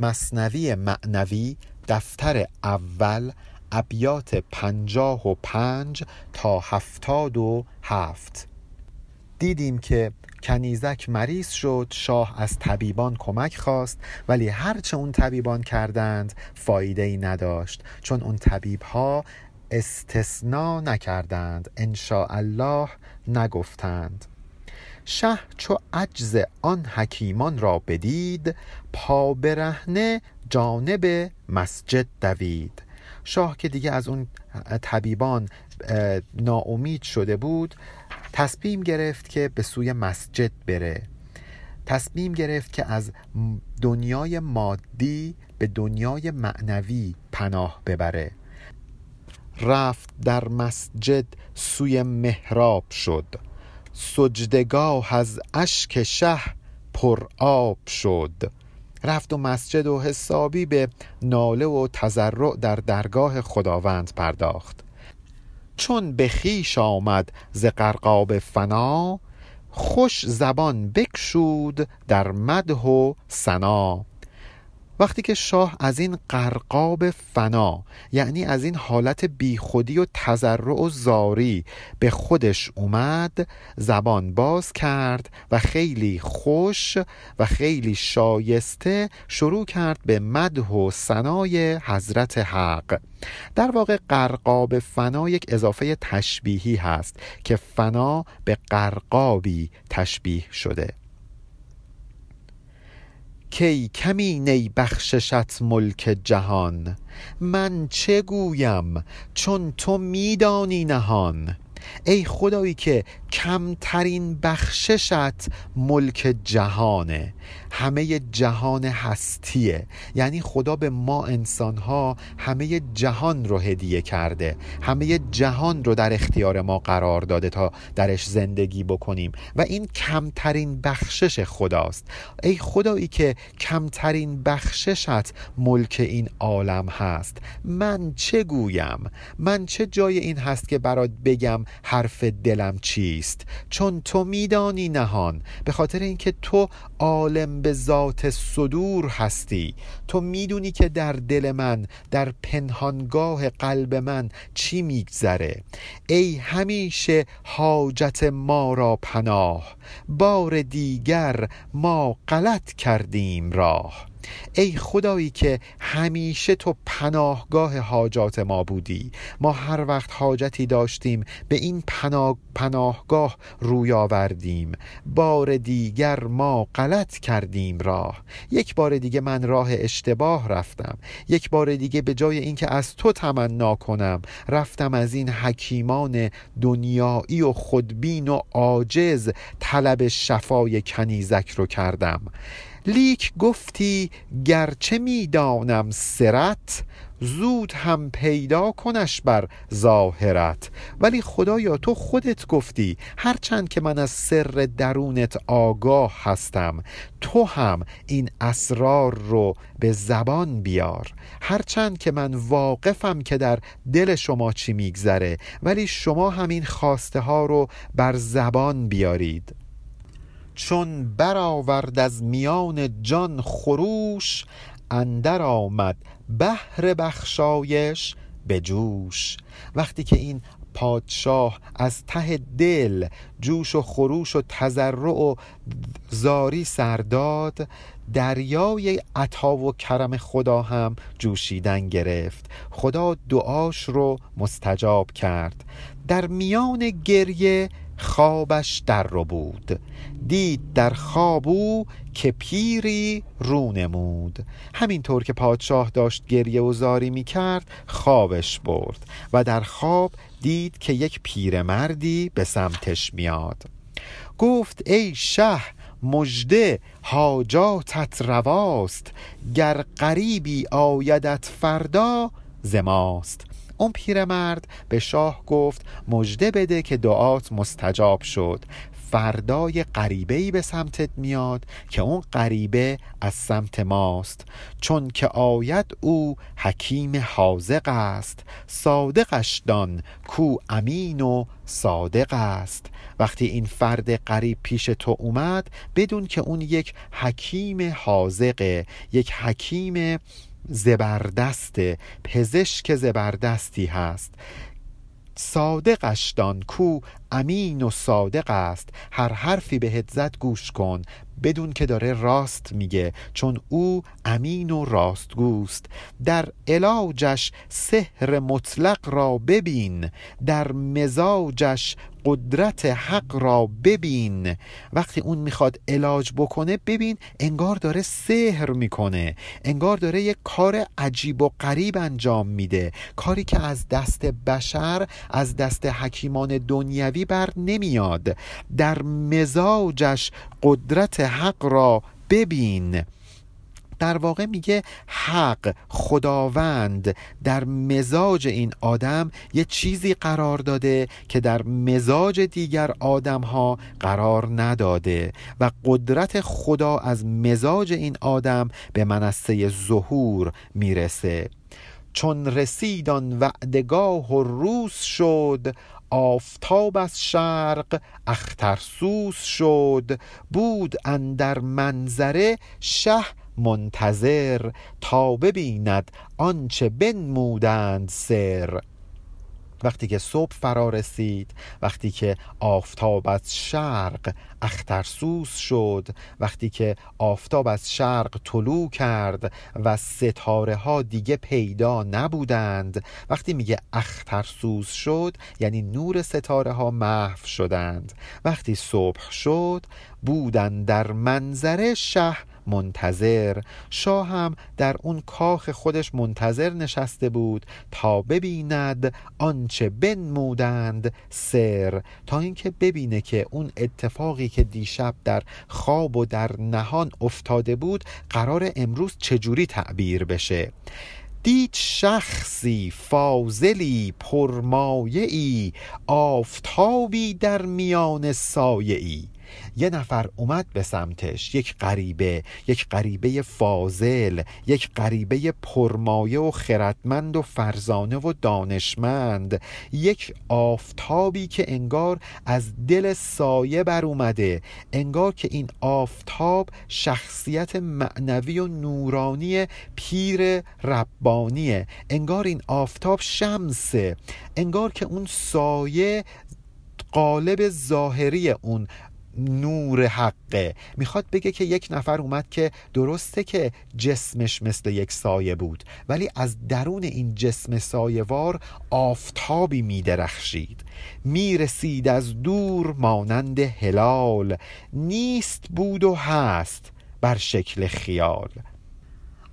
مصنوی معنوی دفتر اول ابیات پنجاه و پنج تا هفتاد و هفت. دیدیم که کنیزک مریض شد شاه از طبیبان کمک خواست ولی هرچه اون طبیبان کردند فایده ای نداشت چون اون طبیب ها استثنا نکردند الله نگفتند. شه چو عجز آن حکیمان را بدید پا برهنه جانب مسجد دوید. شاه که دیگه از اون طبیبان ناامید شده بود تصمیم گرفت که به سوی مسجد بره. تصمیم گرفت که از دنیای مادی به دنیای معنوی پناه ببره. رفت در مسجد سوی محراب شد. سجدگاه از اشک شه پر آب شد. رفت و مسجد و حسابی به ناله و تضرع در درگاه خداوند پرداخت. چون به خیش آمد ز قرقاب فنا خوش زبان بکشود در مدح و سنا وقتی که شاه از این قرقاب فنا یعنی از این حالت بیخودی و تذرع و زاری به خودش اومد زبان باز کرد و خیلی خوش و خیلی شایسته شروع کرد به مدح و سنای حضرت حق. در واقع قرقاب فنا یک اضافه تشبیهی هست که فنا به قرقابی تشبیه شده. کی کمی نی بخششت ملک جهان. من چه گویم چون تو میدانی نهان؟ ای خدایی که کمترین بخششت ملک جهانه. همه جهان هستیه. یعنی خدا به ما انسانها همه جهان رو هدیه کرده. همه جهان رو در اختیار ما قرار داده تا درش زندگی بکنیم. و این کمترین بخشش خداست. ای خدایی که کمترین بخششت ملک این عالم هست. من چه گویم؟ من چه جای این هست که برات بگم حرف دلم چیست؟ چون تو میدانی نهان. به خاطر اینکه تو عالم به ذات صدور هستی. تو می‌دونی که در دل من در پنهانگاه قلب من چی میگذره. ای همیشه حاجت ما را پناه. بار دیگر ما غلط کردیم راه. ای خدایی که همیشه تو پناهگاه حاجات ما بودی. ما هر وقت حاجتی داشتیم به این پناه پناهگاه روی آوردیم. بار دیگر ما غلط کردیم راه. یک بار دیگه من راه اشتباه رفتم. یک بار دیگه به جای اینکه از تو تمنا کنم رفتم از این حکیمان دنیایی و خودبین و عاجز طلب شفای کنیزک رو کردم. لیک گفتی گرچه می‌دانم سرت زود هم پیدا کنش بر ظاهرت. ولی خدایا تو خودت گفتی هرچند که من از سر درونت آگاه هستم تو هم این اسرار رو به زبان بیار. هرچند که من واقفم که در دل شما چی میگذره ولی شما همین خواسته ها رو بر زبان بیارید. چون برآورد از میان جان خروش اندر آمد بهر بخشایش به جوش. وقتی که این پادشاه از ته دل جوش و خروش و تذرع و زاری سرداد دریای عطا و کرم خدا هم جوشیدن گرفت. خدا دعاش رو مستجاب کرد. در میان گریه خوابش در رو بود. دید در خوابو که پیری رو نمود. همینطور که پادشاه داشت گریه و زاری می کرد خوابش برد و در خواب دید که یک پیرمردی به سمتش میاد. گفت ای شه مژده حاجاتت رواست گر قریبی آیدت فردا زماست اون پیرمرد به شاه گفت مژده بده که دعات مستجاب شد. فردای غریبه به سمتت میاد که اون غریبه از سمت ماست. چون که آید او حکیم حاضق است. صادقش دان کو امین و صادق است. وقتی این فرد قریب پیش تو اومد بدون که اون یک حکیم حاضقه یک حکیم زبردست پزشک زبردستی هست. صادقش دان کو امین و صادق است. هر حرفی بهت زد گوش کن. بدون که داره راست میگه چون او امین و راستگوست در علاجش سحر مطلق را ببین. در مزاجش قدرت حق را ببین. وقتی اون می‌خواد علاج بکنه ببین انگار داره سحر می‌کنه. انگار داره یک کار عجیب و غریب انجام میده. کاری که از دست بشر از دست حکیمان دنیوی بر نمیاد. در مزاجش قدرت حق را ببین. در واقع میگه حق خداوند در مزاج این آدم یه چیزی قرار داده که در مزاج دیگر آدم ها قرار نداده و قدرت خدا از مزاج این آدم به منصه ظهور می‌رسه. چون رسیدان وعدگاه و روز شد آفتاب از شرق اخترسوس شد بود اندر منظره شه منتظر تا ببیند آنچه بنمودند سر. وقتی که صبح فرا رسید وقتی که آفتاب از شرق اخترسوس شد وقتی که آفتاب از شرق طلوع کرد و ستاره ها دیگه پیدا نبودند وقتی میگه اخترسوس شد یعنی نور ستاره ها محو شدند. وقتی صبح شد بودن در منظره شه منتظر. شاه هم در اون کاخ خودش منتظر نشسته بود تا ببیند آنچه بنمودند سر تا اینکه ببینه که اون اتفاقی که دیشب در خواب و در نهان افتاده بود قرار امروز چجوری تعبیر بشه. دید شخصی فاضلی پرمایعی آفتابی در میان سایعی. یه نفر اومد به سمتش یک غریبه یک غریبه فاضل یک غریبه پرمایه و خردمند و فرزانه و دانشمند یک آفتابی که انگار از دل سایه بر اومده انگار که این آفتاب شخصیت معنوی و نورانی پیر ربانیه انگار این آفتاب شمسه انگار که اون سایه قالب ظاهری اون نور حقه. می‌خواد بگه که یک نفر اومد که درسته که جسمش مثل یک سایه بود ولی از درون این جسم سایوار آفتابی میدرخشید. می‌رسید از دور مانند هلال. نیست بود و هست بر شکل خیال.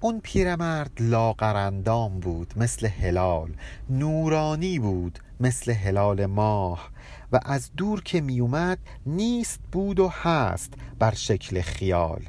اون پیرمرد لاغرندام بود مثل هلال. نورانی بود مثل هلال ماه. و از دور که میومد نیست بود و هست بر شکل خیال.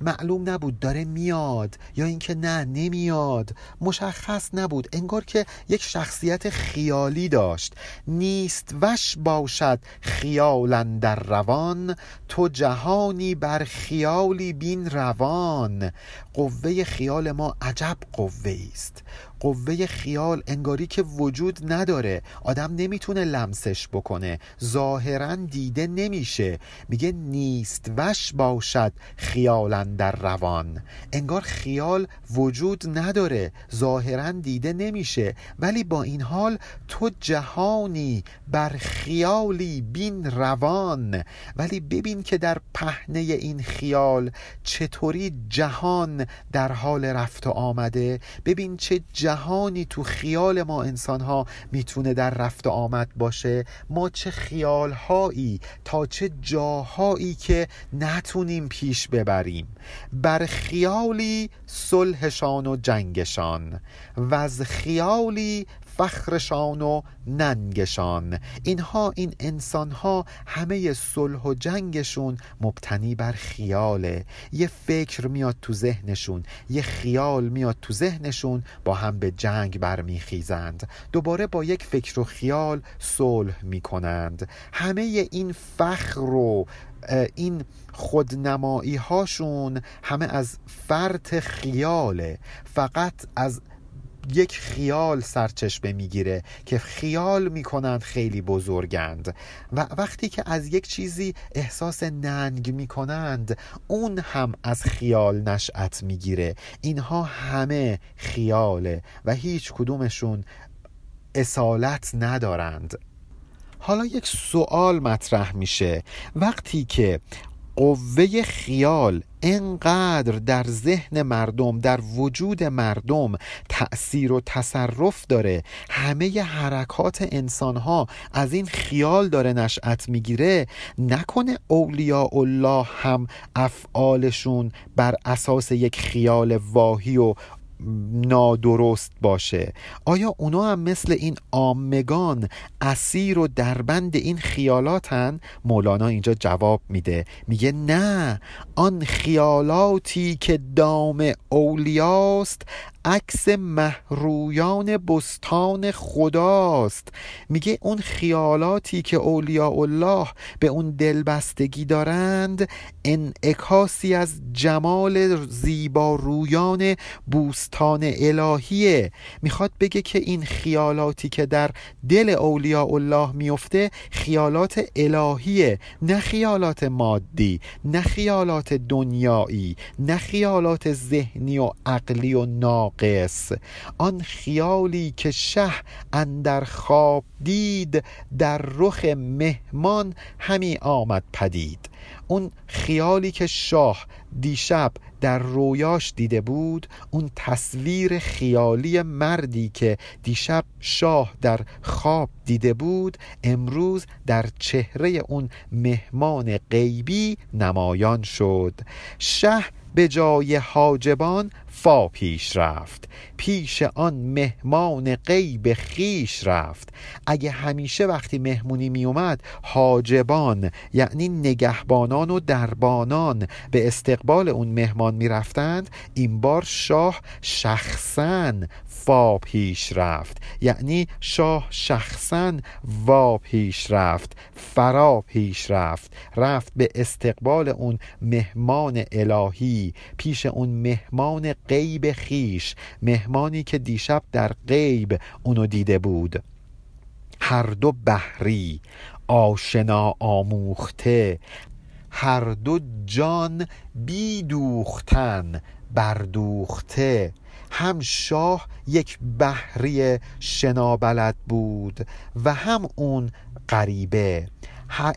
معلوم نبود داره میاد یا اینکه نه نمیاد. مشخص نبود. انگار که یک شخصیت خیالی داشت. نیست وش باشد خیالن در روان. تو جهانی بر خیالی بین روان. قوه خیال ما عجب قوه است. قوه خیال انگاری که وجود نداره. آدم نمی‌تونه لمسش بکنه. ظاهرا دیده نمیشه. میگه نیست وش باشد خیالا در روان. انگار خیال وجود نداره. ظاهرا دیده نمیشه. ولی با این حال تو جهانی بر خیالی بین روان. ولی ببین که در پهنه این خیال چطوری جهان در حال رفت و آمده. ببین چه جهانی تو خیال ما انسان ها می‌تونه در رفت آمد باشه. ما چه خیال هایی تا چه جاهایی که نتونیم پیش ببریم. بر خیالی صلحشان و جنگشان. و از خیالی فخرشان و ننگشان. اینها این انسان ها همه صلح و جنگشون مبتنی بر خیاله. یه فکر میاد تو ذهنشون یه خیال میاد تو ذهنشون با هم به جنگ برمیخیزند. دوباره با یک فکر و خیال صلح می‌کنند. همه این فخر و این خودنمایی هاشون همه از فرط خیاله. فقط از یک خیال سرچشمه می‌گیره که خیال می‌کنند خیلی بزرگند. و وقتی که از یک چیزی احساس ننگ می‌کنند اون هم از خیال نشأت می‌گیره. اینها همه خیاله و هیچ کدومشون اصالت ندارند. حالا یک سوال مطرح میشه. وقتی که قوه خیال انقدر در ذهن مردم در وجود مردم تأثیر و تصرف داره. همه حرکات انسان ها از این خیال داره نشأت می‌گیره. نکنه اولیاء الله هم افعالشون بر اساس یک خیال واهی و نادرست باشه. آیا اونا هم مثل این آمگان اسیر و دربند این خیالاتن؟ مولانا اینجا جواب میده. میگه نه آن خیالاتی که دام اولیاست عکس محرویان بستان خداست. میگه اون خیالاتی که اولیاء الله به اون دلبستگی دارند انعکاسی از جمال زیبارویان بوستان الهیه. می‌خواد بگه که این خیالاتی که در دل اولیاء الله میفته خیالات الهیه نه خیالات مادی نه خیالات دنیایی نه خیالات ذهنی و عقلی و ناق ناقص آن خیالی که شه اندر خواب دید در رخ مهمان همی آمد پدید. اون خیالی که شاه دیشب در رویاش دیده بود اون تصویر خیالی مردی که دیشب شاه در خواب دیده بود امروز در چهره اون مهمان غیبی نمایان شد. شه به جای حاجبان فا پیش رفت. پیش آن مهمان غیب خیش رفت. اگه همیشه وقتی مهمونی می اومد حاجبان یعنی نگهبانان و دربانان به استقبال اون مهمان می رفتند این بار شاه شخصا فا پیش رفت. یعنی شاه شخصا وا پیش رفت فرا پیش رفت. رفت به استقبال اون مهمان الهی پیش اون مهمان غیب خیش مهمانی که دیشب در غیب اونو دیده بود. هر دو بحری آشنا آموخته هر دو جان بیدوختن بردوخته. هم شاه یک بحری شنابلد بود و هم اون غریبه.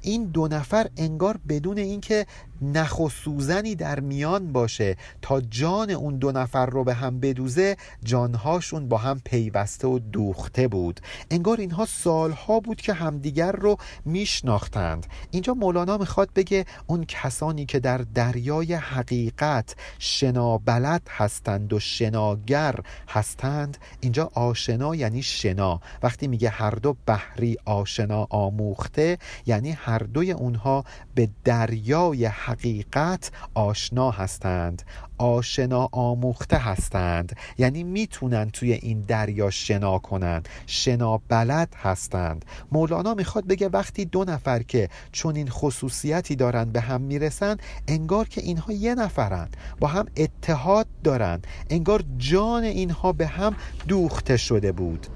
این دو نفر انگار بدون اینکه نخ و سوزنی در میان باشه تا جان اون دو نفر رو به هم بدوزه جانهاشون با هم پیوسته و دوخته بود. انگار اینها سالها بود که همدیگر رو میشناختند. اینجا مولانا می‌خواد بگه اون کسانی که در دریای حقیقت شنابلد هستند و شناگر هستند اینجا آشنا یعنی شنا. وقتی میگه هر دو بحری آشنا آموخته یعنی هر دوی اونها به دریای حقیقت آشنا هستند آشنا آموخته هستند. یعنی می‌تونن توی این دریا شنا کنند شنا بلد هستند. مولانا می‌خواد بگه وقتی دو نفر که چون این خصوصیتی دارن به هم می‌رسن انگار که اینها یه نفرن با هم اتحاد دارن. انگار جان اینها به هم دوخته شده بود.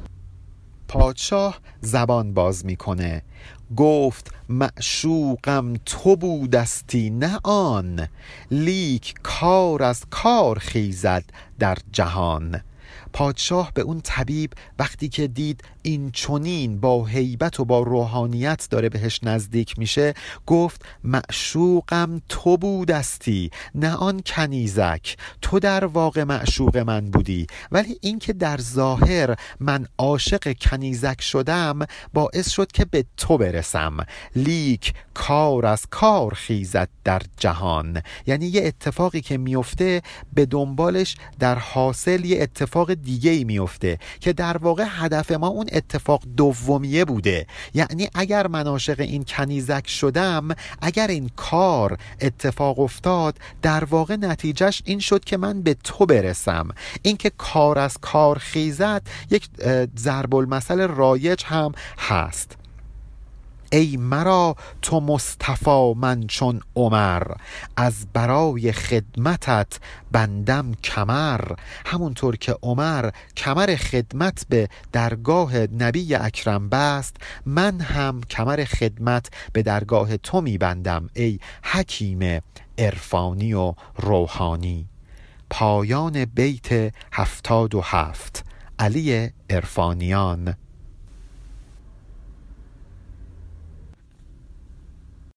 پادشاه زبان باز می‌کنه. گفت معشوقم تو بودستی نه آن. لیک کار از کار خیزد در جهان. پادشاه به اون طبیب وقتی که دید این چونین با هیبت و با روحانیت داره بهش نزدیک میشه گفت معشوقم تو بودستی نه آن کنیزک تو در واقع معشوق من بودی. ولی اینکه در ظاهر من عاشق کنیزک شدم باعث شد که به تو برسم. لیک کار از کار خیزد در جهان. یعنی یه اتفاقی که میفته به دنبالش در حاصل یه اتفاق دیگه ای میفته که در واقع هدف ما اون اتفاق دومیه بوده. یعنی اگر من عاشق این کنیزک شدم اگر این کار اتفاق افتاد در واقع نتیجهش این شد که من به تو برسم. اینکه کار از کار خیزد یک ضرب المثل رایج هم هست. ای مرا تو مصطفی من چون عمر از برای خدمتت بندم کمر. همونطور که عمر کمر خدمت به درگاه نبی اکرم بست من هم کمر خدمت به درگاه تو میبندم ای حکیم عرفانی و روحانی. پایان بیت هفتاد و هفت علی عرفانیان.